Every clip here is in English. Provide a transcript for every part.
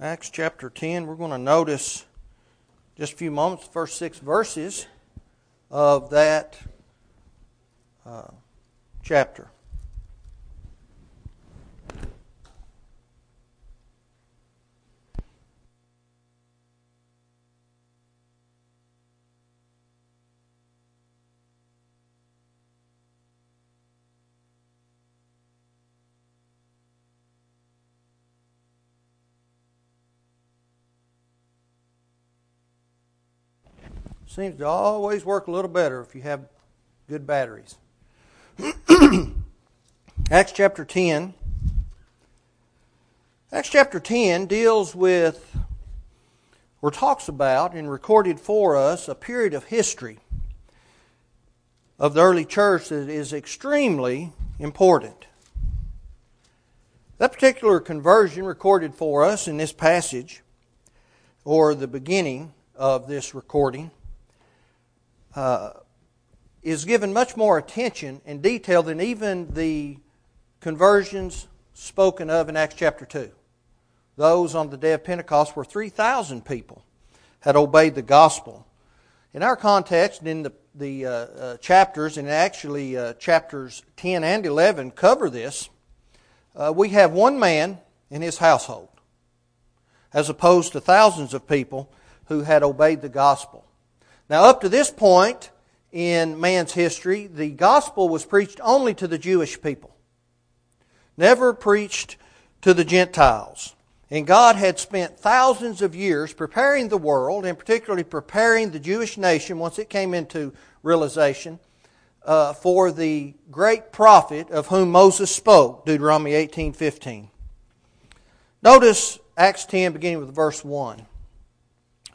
Acts chapter 10, we're going to notice just a few moments, the first six verses of that uh, chapter. Seems to always work a little better if you have good batteries. Acts chapter 10. Acts chapter 10 deals with, or talks about, and recorded for us, a period of history of the early church that is extremely important. That particular conversion recorded for us in this passage, or the beginning of this recording, uh, is given much more attention and detail than even the conversions spoken of in Acts chapter 2. Those on the day of Pentecost were 3,000 people had obeyed the gospel. In our context, in the, the uh, uh, chapters, and actually uh, chapters 10 and 11 cover this, uh, we have one man in his household, as opposed to thousands of people who had obeyed the gospel. Now, up to this point in man's history, the gospel was preached only to the Jewish people, never preached to the Gentiles. And God had spent thousands of years preparing the world, and particularly preparing the Jewish nation once it came into realization, uh, for the great prophet of whom Moses spoke, Deuteronomy 18:15. Notice Acts 10 beginning with verse 1.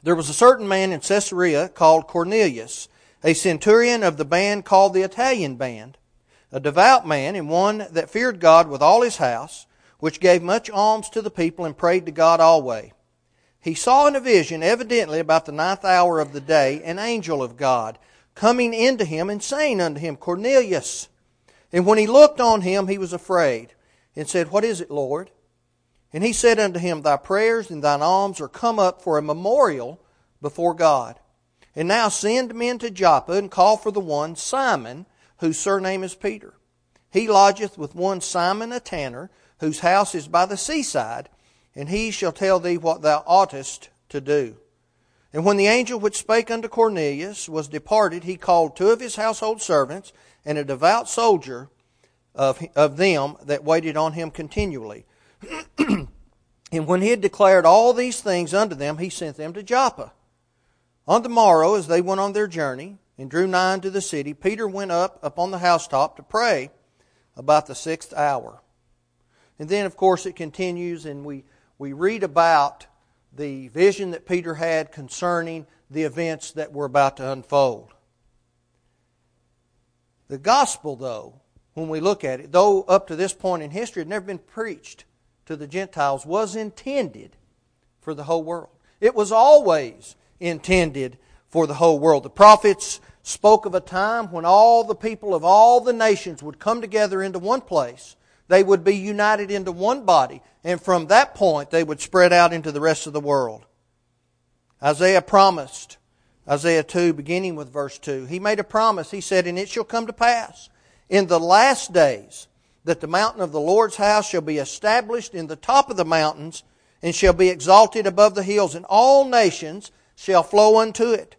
There was a certain man in Caesarea called Cornelius, a centurion of the band called the Italian band, a devout man and one that feared God with all his house, which gave much alms to the people and prayed to God always. He saw in a vision, evidently about the ninth hour of the day, an angel of God coming into him and saying unto him, Cornelius. And when he looked on him, he was afraid and said, What is it, Lord? And he said unto him, Thy prayers and thine alms are come up for a memorial before God. And now send men to Joppa and call for the one, Simon, whose surname is Peter. He lodgeth with one Simon a tanner, whose house is by the seaside, and he shall tell thee what thou oughtest to do. And when the angel which spake unto Cornelius was departed, he called two of his household servants and a devout soldier of, of them that waited on him continually. and when he had declared all these things unto them, he sent them to Joppa. On the morrow, as they went on their journey and drew nigh unto the city, Peter went up upon the housetop to pray about the sixth hour. And then, of course, it continues, and we, we read about the vision that Peter had concerning the events that were about to unfold. The gospel, though, when we look at it, though up to this point in history it had never been preached to the Gentiles, was intended for the whole world. It was always intended for the whole world. The prophets spoke of a time when all the people of all the nations would come together into one place. They would be united into one body, and from that point they would spread out into the rest of the world. Isaiah promised, Isaiah 2, beginning with verse 2, he made a promise. He said, And it shall come to pass in the last days that the mountain of the Lord's house shall be established in the top of the mountains and shall be exalted above the hills, and all nations shall flow unto it.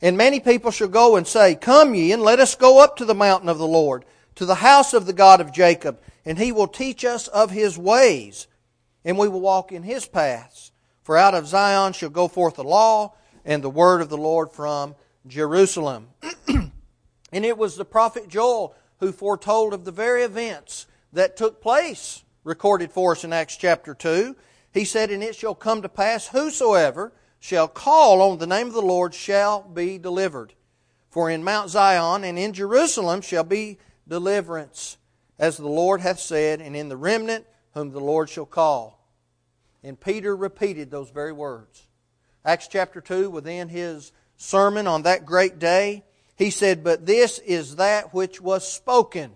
And many people shall go and say, Come ye, and let us go up to the mountain of the Lord, to the house of the God of Jacob, and he will teach us of his ways, and we will walk in his paths. For out of Zion shall go forth the law and the word of the Lord from Jerusalem. and it was the prophet Joel who foretold of the very events that took place, recorded for us in Acts chapter 2. He said, And it shall come to pass, whosoever shall call on the name of the Lord shall be delivered. For in Mount Zion and in Jerusalem shall be deliverance, as the Lord hath said, and in the remnant whom the Lord shall call. And Peter repeated those very words. Acts chapter 2, within his sermon on that great day, he said, But this is that which was spoken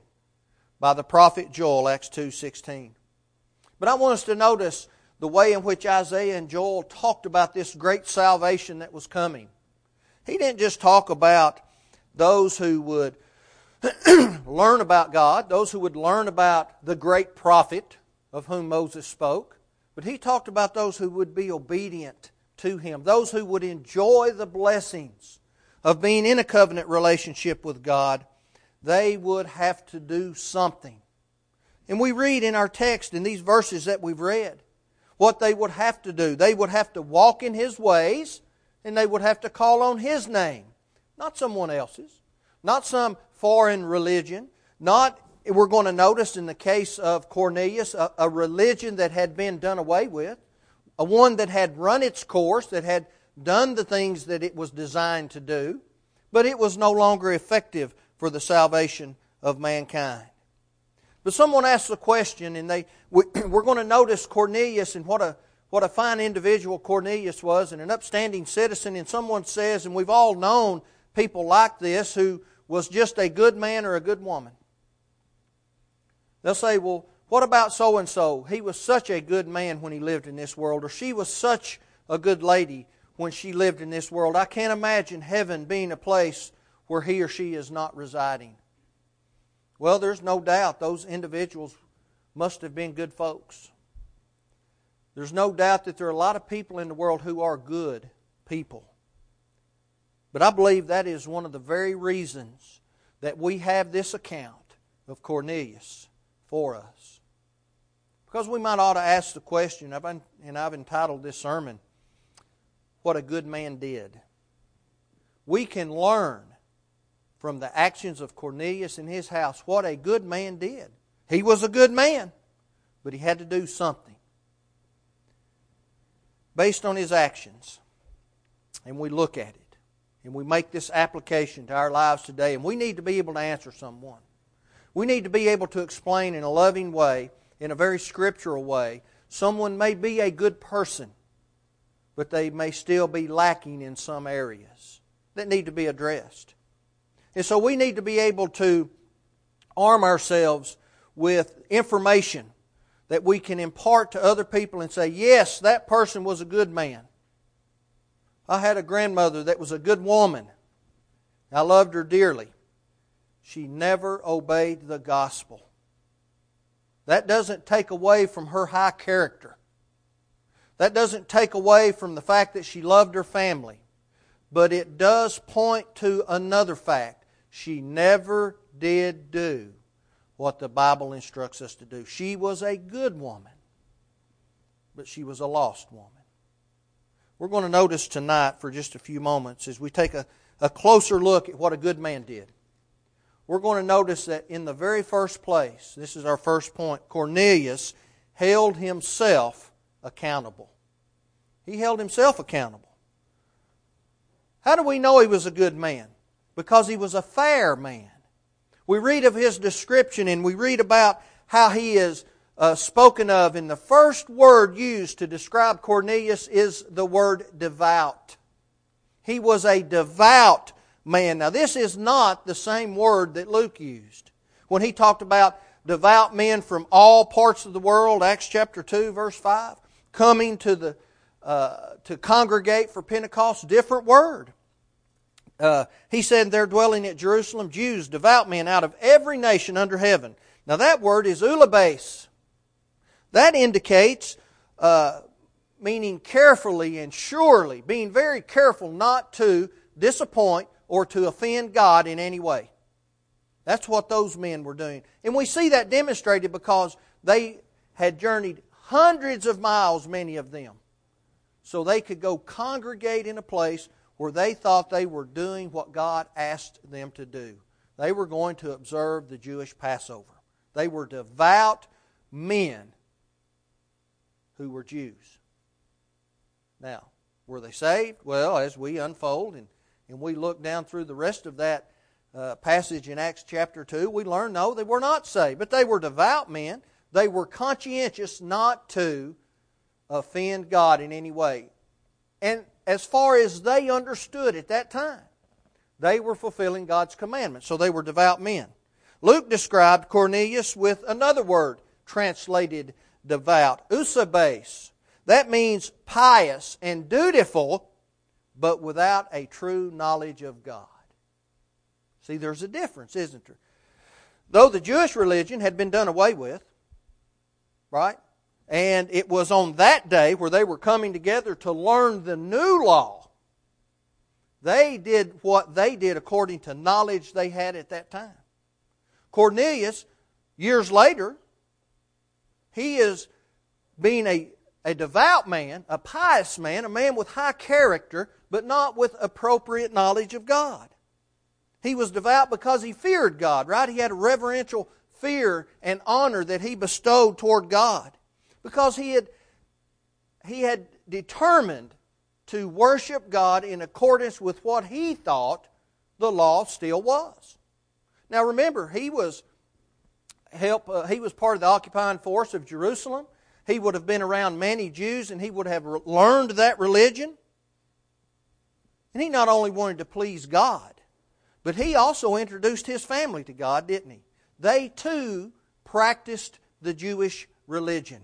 by the prophet Joel, Acts 2.16. But I want us to notice the way in which Isaiah and Joel talked about this great salvation that was coming. He didn't just talk about those who would learn about God, those who would learn about the great prophet of whom Moses spoke, but he talked about those who would be obedient to him, those who would enjoy the blessings of being in a covenant relationship with God. They would have to do something. And we read in our text, in these verses that we've read, what they would have to do. They would have to walk in His ways and they would have to call on His name, not someone else's, not some foreign religion, not, we're going to notice in the case of Cornelius, a, a religion that had been done away with, a one that had run its course, that had done the things that it was designed to do, but it was no longer effective for the salvation of mankind. But someone asked the question, and they, we're going to notice Cornelius and what a what a fine individual Cornelius was and an upstanding citizen. And someone says, and we've all known people like this who was just a good man or a good woman. They'll say, well, what about so and so? He was such a good man when he lived in this world, or she was such a good lady when she lived in this world. I can't imagine heaven being a place where he or she is not residing. Well, there's no doubt those individuals must have been good folks. There's no doubt that there are a lot of people in the world who are good people. But I believe that is one of the very reasons that we have this account of Cornelius for us. Because we might ought to ask the question, and I've entitled this sermon, What a Good Man Did. We can learn from the actions of Cornelius in his house what a good man did. He was a good man, but he had to do something based on his actions, and we look at it, and we make this application to our lives today, and we need to be able to answer someone. We need to be able to explain in a loving way, in a very scriptural way. Someone may be a good person, but they may still be lacking in some areas that need to be addressed. And so we need to be able to arm ourselves with information that we can impart to other people and say, yes, that person was a good man. I had a grandmother that was a good woman. I loved her dearly. She never obeyed the gospel. That doesn't take away from her high character. That doesn't take away from the fact that she loved her family. But it does point to another fact. She never did do what the Bible instructs us to do. She was a good woman, but she was a lost woman. We're going to notice tonight for just a few moments as we take a, a closer look at what a good man did. We're going to notice that in the very first place, this is our first point, Cornelius held himself accountable. He held himself accountable. How do we know he was a good man? Because he was a fair man we read of his description and we read about how he is uh, spoken of, and the first word used to describe Cornelius is the word devout. He was a devout man. Now, this is not the same word that Luke used when he talked about devout men from all parts of the world, Acts chapter 2, verse 5, coming to, the, uh, to congregate for Pentecost, different word. Uh, he said they're dwelling at Jerusalem, Jews, devout men out of every nation under heaven. Now that word is eulabes. That indicates uh, meaning carefully and surely, being very careful not to disappoint or to offend God in any way. That's what those men were doing. And we see that demonstrated because they had journeyed hundreds of miles, many of them, so they could go congregate in a place where they thought they were doing what God asked them to do. They were going to observe the Jewish Passover. They were devout men who were Jews. Now, were they saved? Well, as we unfold and, and we look down through the rest of that uh, passage in Acts chapter 2, we learn no, they were not saved. But they were devout men. They were conscientious not to offend God in any way. And as far as they understood at that time. They were fulfilling God's commandments, so they were devout men. Luke described Cornelius with another word translated devout, eusebes. That means pious and dutiful, but without a true knowledge of God. See, there's a difference, isn't there? Though the Jewish religion had been done away with, right? And it was on that day where they were coming together to learn the new law. They did what they did according to knowledge they had at that time. Cornelius, years later, he is being a, a devout man, a pious man, a man with high character, but not with appropriate knowledge of God. He was devout because he feared God, right? He had a reverential fear and honor that he bestowed toward God because he had, he had determined to worship God in accordance with what he thought the law still was. Now remember, he was help uh, he was part of the occupying force of Jerusalem. He would have been around many Jews and he would have learned that religion. And he not only wanted to please God, but he also introduced his family to God, didn't he? They too practiced the Jewish religion.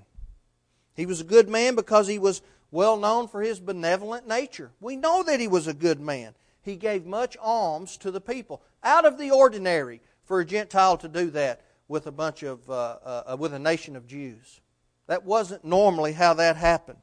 He was a good man because he was well known for his benevolent nature. We know that he was a good man. He gave much alms to the people. Out of the ordinary for a Gentile to do that with a bunch of, uh, uh, uh with a nation of Jews. That wasn't normally how that happened.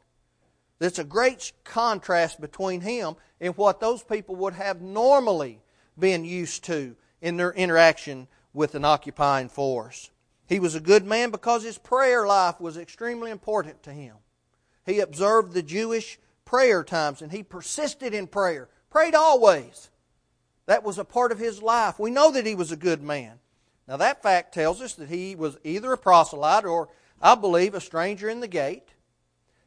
There's a great contrast between him and what those people would have normally been used to in their interaction with an occupying force. He was a good man because his prayer life was extremely important to him. He observed the Jewish prayer times and he persisted in prayer, prayed always. That was a part of his life. We know that he was a good man. Now, that fact tells us that he was either a proselyte or, I believe, a stranger in the gate.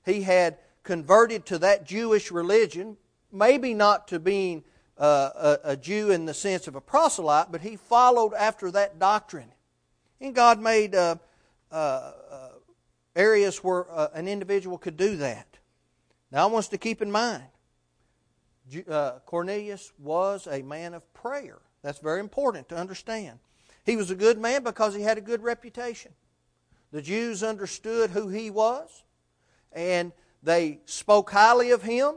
He had converted to that Jewish religion, maybe not to being a, a, Jew in the sense of a proselyte, but he followed after that doctrine. And God made uh, uh, uh areas where uh, an individual could do that. Now, I want us to keep in mind uh, Cornelius was a man of prayer. That's very important to understand. He was a good man because he had a good reputation. The Jews understood who he was, and they spoke highly of him,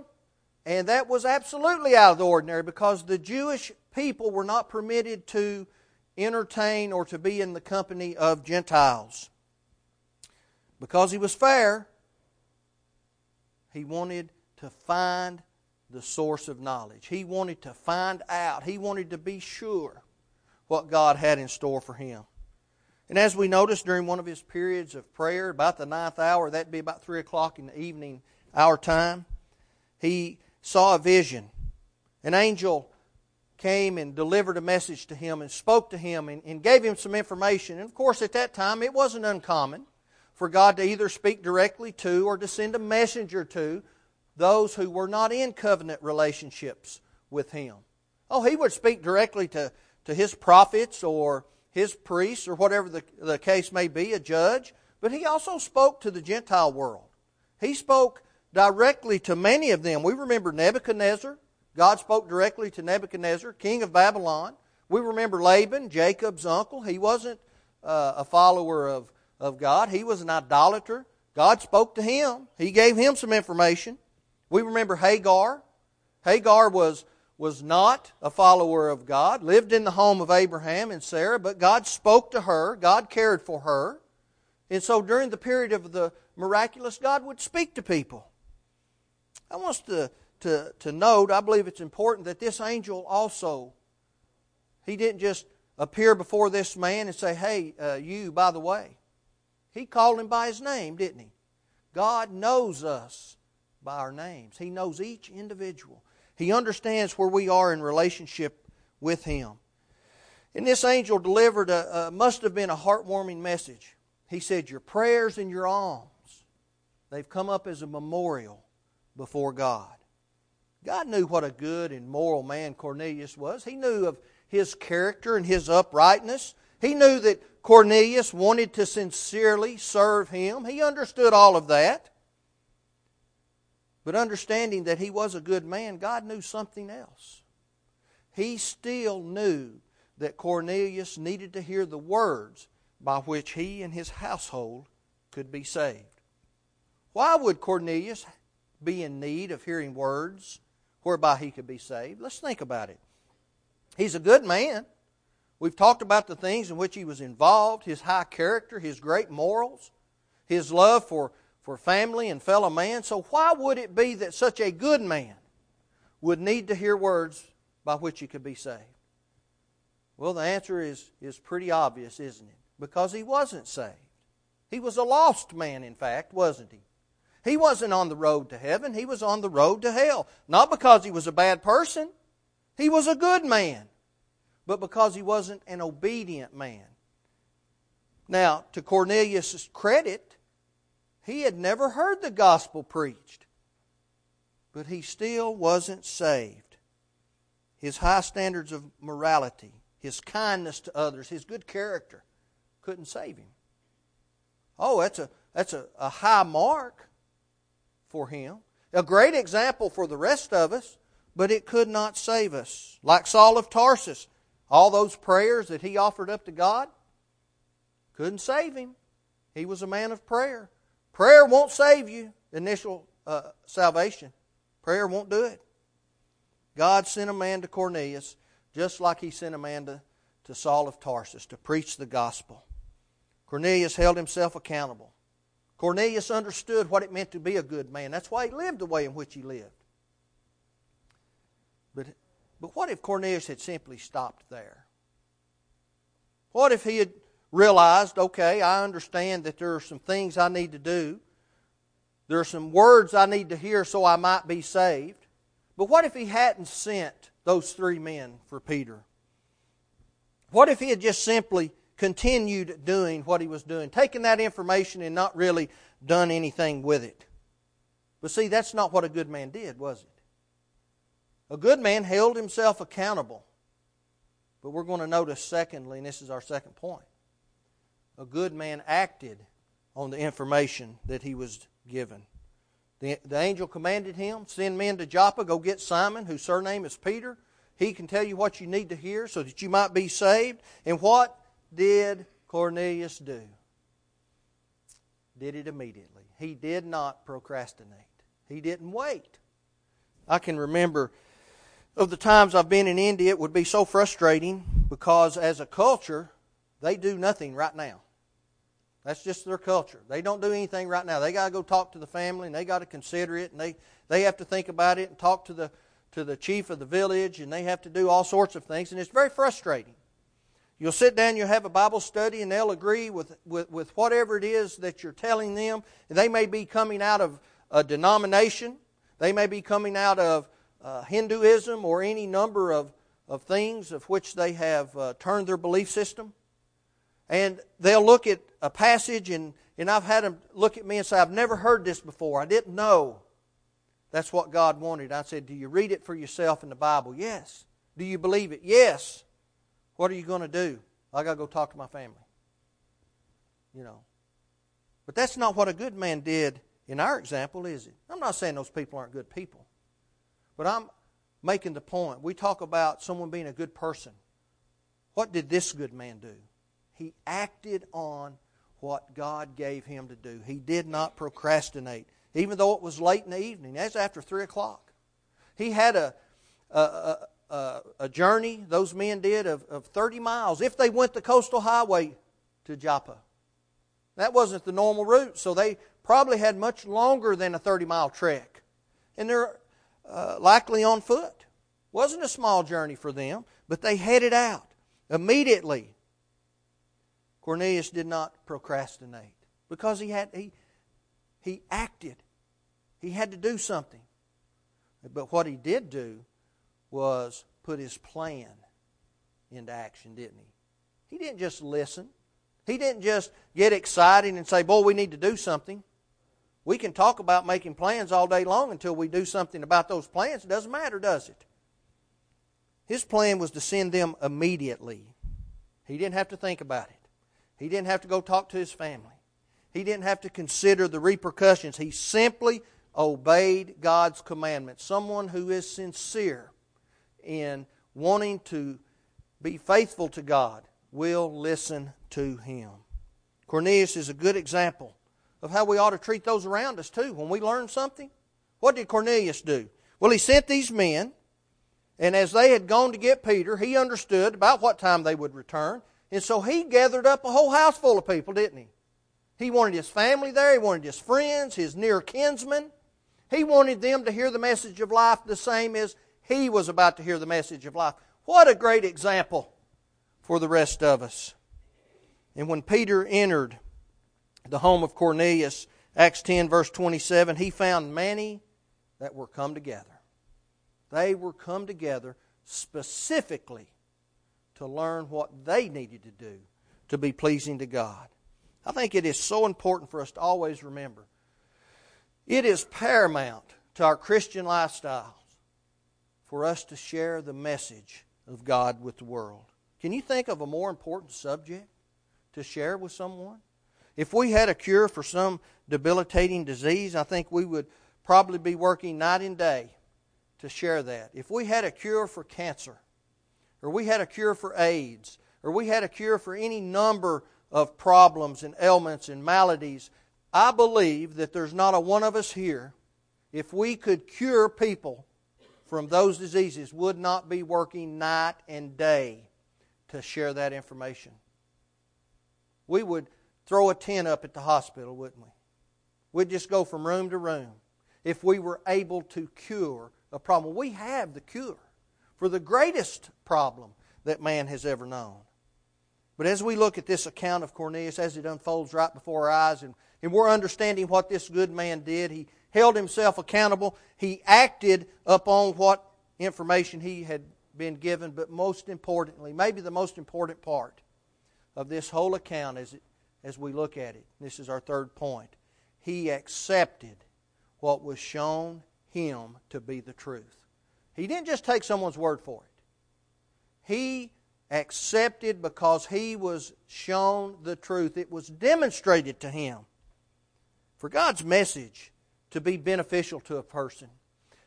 and that was absolutely out of the ordinary because the Jewish people were not permitted to entertain or to be in the company of Gentiles. Because he was fair, he wanted to find the source of knowledge. He wanted to find out, he wanted to be sure what God had in store for him. And as we noticed during one of his periods of prayer, about the ninth hour, that'd be about 3 o'clock in the evening, our time, he saw a vision. An angel came and delivered a message to him and spoke to him and, and gave him some information. And of course, at that time, it wasn't uncommon for God to either speak directly to or to send a messenger to those who were not in covenant relationships with him. Oh, he would speak directly to, to his prophets or his priests or whatever the, the case may be, a judge, but he also spoke to the Gentile world. He spoke directly to many of them. We remember Nebuchadnezzar. God spoke directly to Nebuchadnezzar, king of Babylon. We remember Laban, Jacob's uncle. He wasn't uh, a follower of, of God, he was an idolater. God spoke to him, he gave him some information. We remember Hagar. Hagar was, was not a follower of God, lived in the home of Abraham and Sarah, but God spoke to her, God cared for her. And so during the period of the miraculous, God would speak to people. I want us to, to, to note, I believe it's important that this angel also, he didn't just appear before this man and say, hey, uh, you, by the way. He called him by his name, didn't he? God knows us by our names. He knows each individual. He understands where we are in relationship with Him. And this angel delivered a, a must have been a heartwarming message. He said, Your prayers and your alms, they've come up as a memorial before God. God knew what a good and moral man Cornelius was. He knew of his character and his uprightness. He knew that Cornelius wanted to sincerely serve him. He understood all of that. But understanding that he was a good man, God knew something else. He still knew that Cornelius needed to hear the words by which he and his household could be saved. Why would Cornelius be in need of hearing words whereby he could be saved? Let's think about it. He's a good man. We've talked about the things in which he was involved, his high character, his great morals, his love for, for family and fellow man. So, why would it be that such a good man would need to hear words by which he could be saved? Well, the answer is, is pretty obvious, isn't it? Because he wasn't saved. He was a lost man, in fact, wasn't he? He wasn't on the road to heaven, he was on the road to hell. Not because he was a bad person, he was a good man, but because he wasn't an obedient man. Now, to Cornelius' credit, he had never heard the gospel preached, but he still wasn't saved. His high standards of morality, his kindness to others, his good character couldn't save him. Oh, that's a, that's a, a high mark for him. A great example for the rest of us, but it could not save us. Like Saul of Tarsus, all those prayers that he offered up to God couldn't save him. He was a man of prayer. Prayer won't save you, initial uh, salvation. Prayer won't do it. God sent a man to Cornelius just like he sent a man to, to Saul of Tarsus to preach the gospel. Cornelius held himself accountable. Cornelius understood what it meant to be a good man. That's why he lived the way in which he lived. But, but what if Cornelius had simply stopped there? What if he had realized, okay, I understand that there are some things I need to do. There are some words I need to hear so I might be saved. But what if he hadn't sent those three men for Peter? What if he had just simply continued doing what he was doing, taking that information and not really done anything with it? But see, that's not what a good man did, was it? A good man held himself accountable. But we're going to notice, secondly, and this is our second point a good man acted on the information that he was given. The, the angel commanded him, Send men to Joppa, go get Simon, whose surname is Peter. He can tell you what you need to hear so that you might be saved. And what did Cornelius do? Did it immediately. He did not procrastinate, he didn't wait. I can remember of the times I've been in India, it would be so frustrating because as a culture, they do nothing right now. That's just their culture. They don't do anything right now. They got to go talk to the family and they got to consider it and they, they have to think about it and talk to the, to the chief of the village and they have to do all sorts of things and it's very frustrating. You'll sit down, you'll have a Bible study, and they'll agree with, with, with whatever it is that you're telling them. They may be coming out of a denomination, they may be coming out of uh, Hinduism or any number of, of things of which they have uh, turned their belief system. And they'll look at a passage, and, and I've had them look at me and say, I've never heard this before. I didn't know that's what God wanted. I said, Do you read it for yourself in the Bible? Yes. Do you believe it? Yes. What are you going to do? I got to go talk to my family. You know. But that's not what a good man did in our example, is it? I'm not saying those people aren't good people. But I'm making the point. We talk about someone being a good person. What did this good man do? He acted on what God gave him to do. He did not procrastinate, even though it was late in the evening. That's after 3 o'clock. He had a, a, a, a journey, those men did, of, of 30 miles if they went the coastal highway to Joppa. That wasn't the normal route, so they probably had much longer than a 30 mile trek. And they're uh, likely on foot. Wasn't a small journey for them, but they headed out immediately. Cornelius did not procrastinate because he had he he acted. He had to do something. But what he did do was put his plan into action, didn't he? He didn't just listen. He didn't just get excited and say, Boy, we need to do something. We can talk about making plans all day long until we do something about those plans. It doesn't matter, does it? His plan was to send them immediately. He didn't have to think about it. He didn't have to go talk to his family. He didn't have to consider the repercussions. He simply obeyed God's commandments. Someone who is sincere in wanting to be faithful to God will listen to him. Cornelius is a good example of how we ought to treat those around us, too. When we learn something, what did Cornelius do? Well, he sent these men, and as they had gone to get Peter, he understood about what time they would return. And so he gathered up a whole house full of people, didn't he? He wanted his family there, he wanted his friends, his near kinsmen. He wanted them to hear the message of life the same as he was about to hear the message of life. What a great example for the rest of us. And when Peter entered the home of Cornelius, Acts 10, verse 27, he found many that were come together. They were come together specifically to learn what they needed to do to be pleasing to God. I think it is so important for us to always remember it is paramount to our Christian lifestyles for us to share the message of God with the world. Can you think of a more important subject to share with someone? If we had a cure for some debilitating disease, I think we would probably be working night and day to share that. If we had a cure for cancer, or we had a cure for AIDS, or we had a cure for any number of problems and ailments and maladies, I believe that there's not a one of us here, if we could cure people from those diseases, would not be working night and day to share that information. We would throw a tent up at the hospital, wouldn't we? We'd just go from room to room if we were able to cure a problem. We have the cure for the greatest problem that man has ever known. But as we look at this account of Cornelius, as it unfolds right before our eyes, and, and we're understanding what this good man did, he held himself accountable. He acted upon what information he had been given, but most importantly, maybe the most important part of this whole account as, as we look at it, this is our third point, he accepted what was shown him to be the truth. He didn't just take someone's word for it. He accepted because he was shown the truth. It was demonstrated to him. For God's message to be beneficial to a person,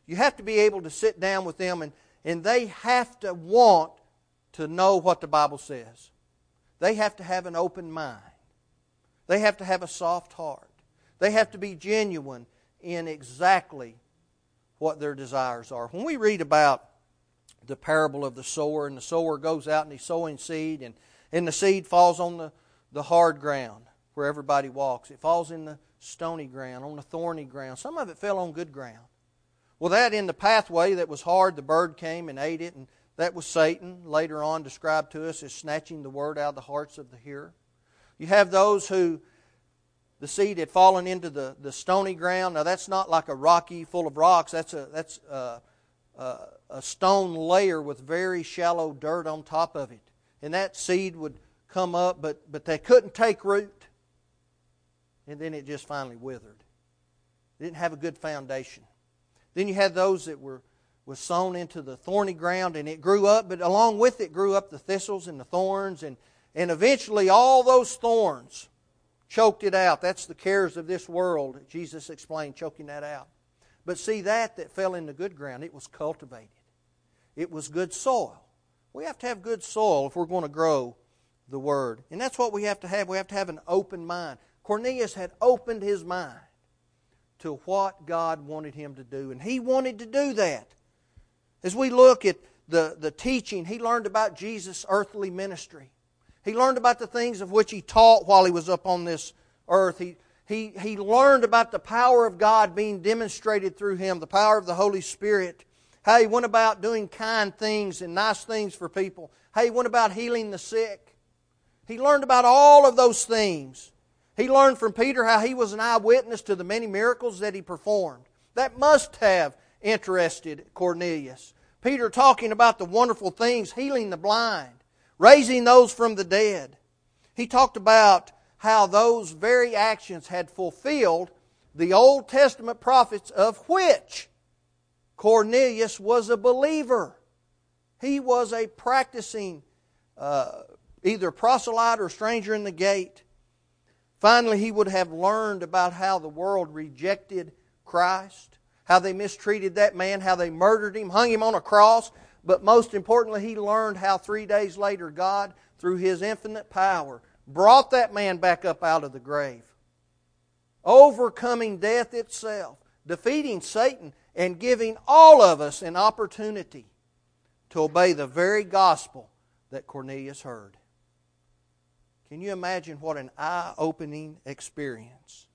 you have to be able to sit down with them and, and they have to want to know what the Bible says. They have to have an open mind. They have to have a soft heart. They have to be genuine in exactly what their desires are. When we read about the parable of the sower, and the sower goes out and he's sowing seed, and, and the seed falls on the, the hard ground where everybody walks. It falls in the stony ground, on the thorny ground. Some of it fell on good ground. Well, that in the pathway that was hard, the bird came and ate it, and that was Satan, later on described to us as snatching the word out of the hearts of the hearer. You have those who the seed had fallen into the, the stony ground. Now, that's not like a rocky full of rocks, that's a, that's a, a, a stone layer with very shallow dirt on top of it. And that seed would come up, but, but they couldn't take root. And then it just finally withered. It didn't have a good foundation. Then you had those that were was sown into the thorny ground and it grew up, but along with it grew up the thistles and the thorns, and, and eventually all those thorns choked it out. That's the cares of this world. Jesus explained choking that out. But see, that that fell into good ground, it was cultivated. It was good soil. We have to have good soil if we're going to grow the Word. And that's what we have to have. We have to have an open mind. Cornelius had opened his mind to what God wanted him to do, and he wanted to do that. As we look at the, the teaching, he learned about Jesus' earthly ministry. He learned about the things of which he taught while he was up on this earth. He, he, he learned about the power of God being demonstrated through him, the power of the Holy Spirit. How he went about doing kind things and nice things for people. How he went about healing the sick. He learned about all of those things. He learned from Peter how he was an eyewitness to the many miracles that he performed. That must have interested Cornelius. Peter talking about the wonderful things, healing the blind, raising those from the dead. He talked about how those very actions had fulfilled the Old Testament prophets, of which Cornelius was a believer. He was a practicing uh, either proselyte or stranger in the gate. Finally, he would have learned about how the world rejected Christ, how they mistreated that man, how they murdered him, hung him on a cross, but most importantly, he learned how three days later God, through his infinite power, brought that man back up out of the grave. overcoming death itself, defeating Satan, and giving all of us an opportunity to obey the very gospel that Cornelius heard. Can you imagine what an eye opening experience?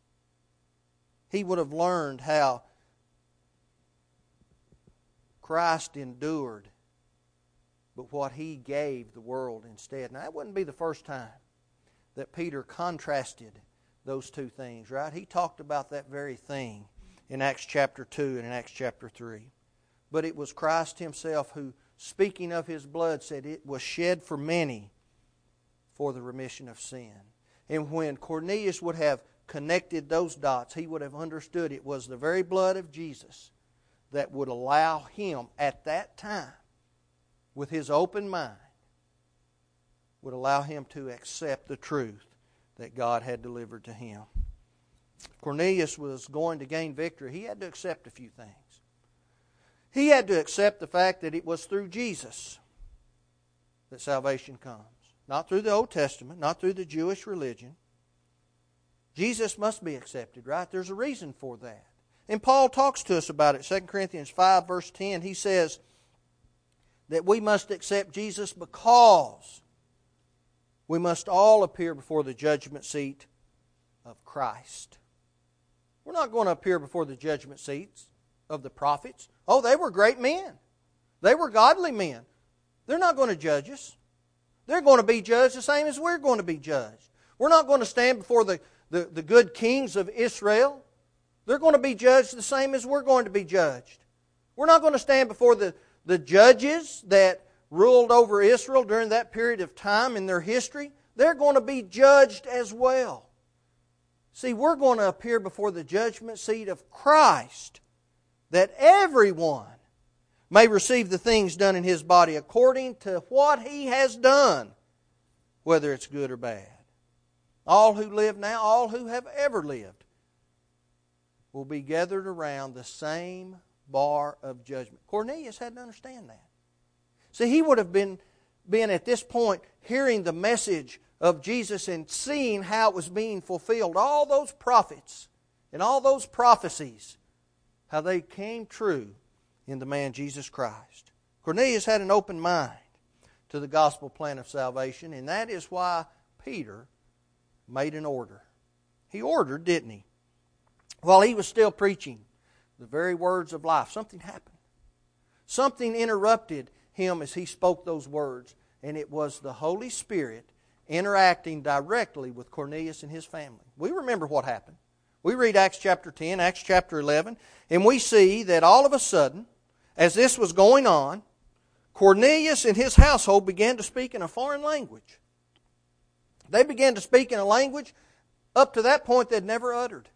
He would have learned how Christ endured, but what he gave the world instead. Now, that wouldn't be the first time that Peter contrasted those two things, right? He talked about that very thing in Acts chapter 2 and in Acts chapter 3. But it was Christ himself who, speaking of his blood, said it was shed for many for the remission of sin. And when Cornelius would have connected those dots, he would have understood it was the very blood of Jesus that would allow him at that time, with his open mind, would allow him to accept the truth that God had delivered to him. Cornelius was going to gain victory, he had to accept a few things. He had to accept the fact that it was through Jesus that salvation comes, not through the Old Testament, not through the Jewish religion. Jesus must be accepted, right? There's a reason for that. And Paul talks to us about it. 2 Corinthians 5, verse 10, he says that we must accept Jesus because we must all appear before the judgment seat of Christ. We're not going to appear before the judgment seats of the prophets. Oh, they were great men. They were godly men. They're not going to judge us. They're going to be judged the same as we're going to be judged. We're not going to stand before the, the, the good kings of Israel. They're going to be judged the same as we're going to be judged. We're not going to stand before the, the judges that ruled over Israel during that period of time in their history. They're going to be judged as well. See, we're going to appear before the judgment seat of Christ that everyone may receive the things done in his body according to what he has done, whether it's good or bad. All who live now, all who have ever lived, will be gathered around the same bar of judgment. Cornelius had to understand that. See, he would have been, been at this point hearing the message of Jesus and seeing how it was being fulfilled. All those prophets and all those prophecies, how they came true in the man Jesus Christ. Cornelius had an open mind to the gospel plan of salvation, and that is why Peter made an order. He ordered, didn't he? While he was still preaching the very words of life, something happened. Something interrupted him as he spoke those words, and it was the Holy Spirit interacting directly with Cornelius and his family. We remember what happened. We read Acts chapter 10, Acts chapter 11, and we see that all of a sudden, as this was going on, Cornelius and his household began to speak in a foreign language. They began to speak in a language up to that point they'd never uttered.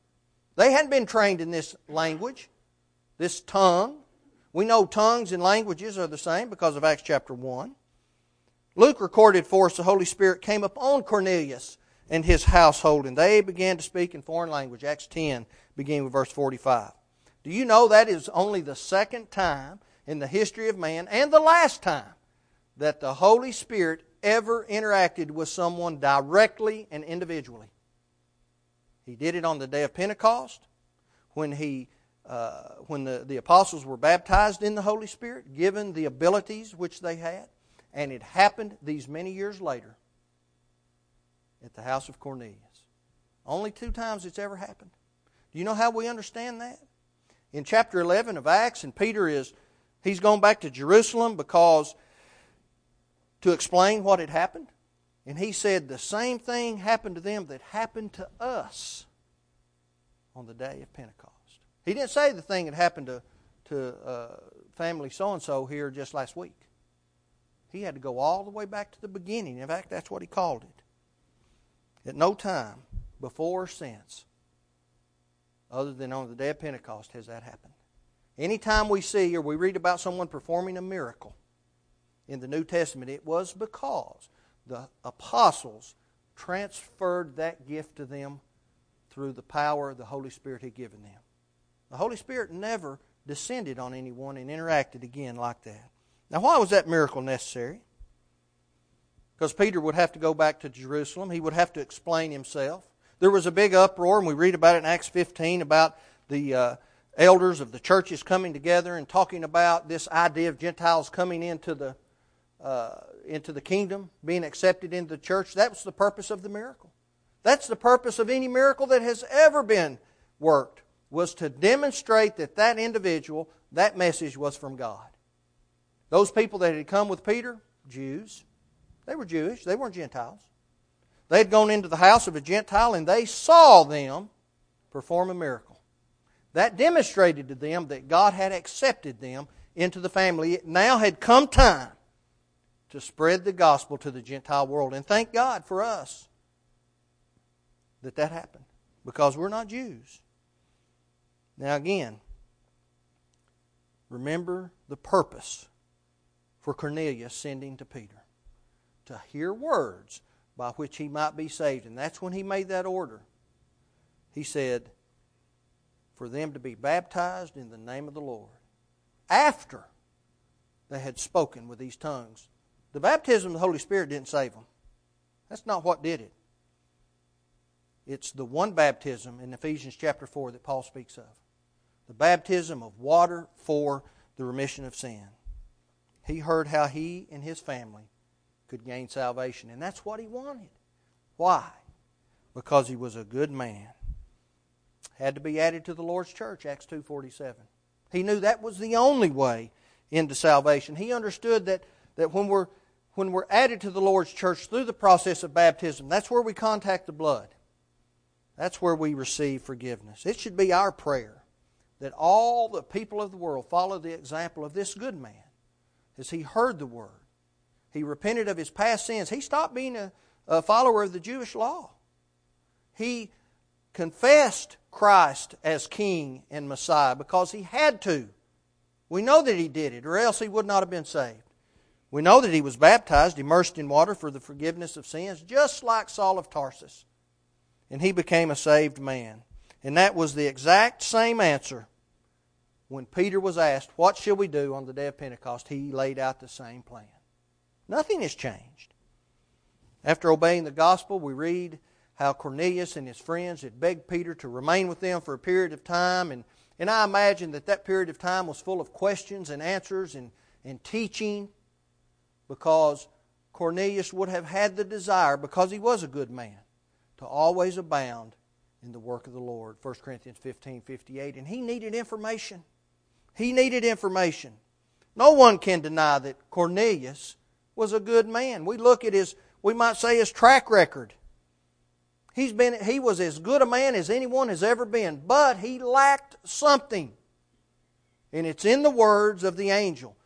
They hadn't been trained in this language, this tongue. We know tongues and languages are the same because of Acts chapter 1. Luke recorded for us the Holy Spirit came upon Cornelius and his household, and they began to speak in foreign language. Acts 10, beginning with verse 45. Do you know that is only the second time in the history of man, and the last time, that the Holy Spirit ever interacted with someone directly and individually? He did it on the day of Pentecost when he uh, when the, the apostles were baptized in the Holy Spirit, given the abilities which they had. And it happened these many years later at the house of Cornelius. Only two times it's ever happened. Do you know how we understand that? In chapter 11 of Acts, and Peter is, he's gone back to Jerusalem because to explain what had happened. And he said the same thing happened to them that happened to us on the day of Pentecost. He didn't say the thing that happened to, to uh, family so and so here just last week. He had to go all the way back to the beginning. In fact, that's what he called it. At no time, before or since, other than on the day of Pentecost, has that happened. Anytime we see or we read about someone performing a miracle in the New Testament, it was because the apostles transferred that gift to them through the power the Holy Spirit had given them. The Holy Spirit never descended on anyone and interacted again like that. Now, why was that miracle necessary? Because Peter would have to go back to Jerusalem. He would have to explain himself. There was a big uproar, and we read about it in Acts 15 about the uh, elders of the churches coming together and talking about this idea of Gentiles coming into the uh, into the kingdom, being accepted into the church. That was the purpose of the miracle. That's the purpose of any miracle that has ever been worked was to demonstrate that that individual, that message was from God. Those people that had come with Peter, Jews, they were Jewish, they weren't Gentiles. They had gone into the house of a Gentile and they saw them perform a miracle. That demonstrated to them that God had accepted them into the family. It now had come time to spread the gospel to the Gentile world. And thank God for us that that happened because we're not Jews. Now, again, remember the purpose for Cornelius sending to Peter to hear words by which he might be saved. And that's when he made that order. He said, for them to be baptized in the name of the Lord. After they had spoken with these tongues. The baptism of the Holy Spirit didn't save them. That's not what did it. It's the one baptism in Ephesians chapter 4 that Paul speaks of the baptism of water for the remission of sin. He heard how he and his family could gain salvation, and that's what he wanted. Why? Because he was a good man. Had to be added to the Lord's church, Acts 2:47. He knew that was the only way into salvation. He understood that, that when we're when we're added to the Lord's church through the process of baptism, that's where we contact the blood. That's where we receive forgiveness. It should be our prayer that all the people of the world follow the example of this good man as he heard the word. He repented of his past sins. He stopped being a, a follower of the Jewish law. He confessed Christ as King and Messiah because he had to. We know that he did it, or else he would not have been saved. We know that he was baptized, immersed in water for the forgiveness of sins, just like Saul of Tarsus. And he became a saved man. And that was the exact same answer when Peter was asked, What shall we do on the day of Pentecost? He laid out the same plan. Nothing has changed. After obeying the gospel, we read how Cornelius and his friends had begged Peter to remain with them for a period of time. And, and I imagine that that period of time was full of questions and answers and, and teaching because Cornelius would have had the desire, because he was a good man, to always abound in the work of the Lord. 1 Corinthians 15 58. And he needed information. He needed information. No one can deny that Cornelius was a good man. We look at his, we might say, his track record. He's been, he was as good a man as anyone has ever been, but he lacked something. And it's in the words of the angel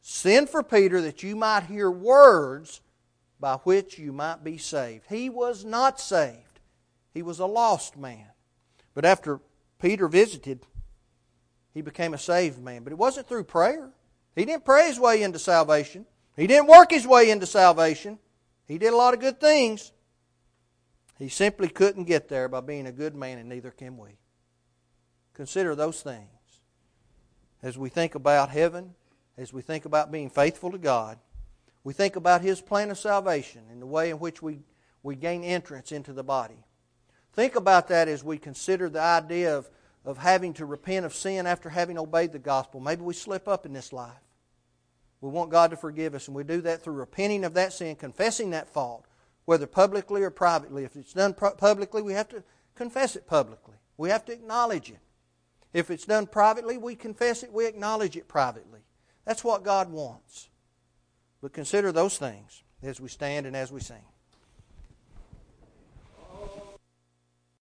Send for Peter that you might hear words by which you might be saved. He was not saved. He was a lost man. But after Peter visited, he became a saved man. But it wasn't through prayer. He didn't pray his way into salvation. He didn't work his way into salvation. He did a lot of good things. He simply couldn't get there by being a good man, and neither can we. Consider those things as we think about heaven, as we think about being faithful to God. We think about His plan of salvation and the way in which we, we gain entrance into the body. Think about that as we consider the idea of, of having to repent of sin after having obeyed the gospel. Maybe we slip up in this life. We want God to forgive us, and we do that through repenting of that sin, confessing that fault, whether publicly or privately. If it's done publicly, we have to confess it publicly. We have to acknowledge it. If it's done privately, we confess it, we acknowledge it privately. That's what God wants. But consider those things as we stand and as we sing.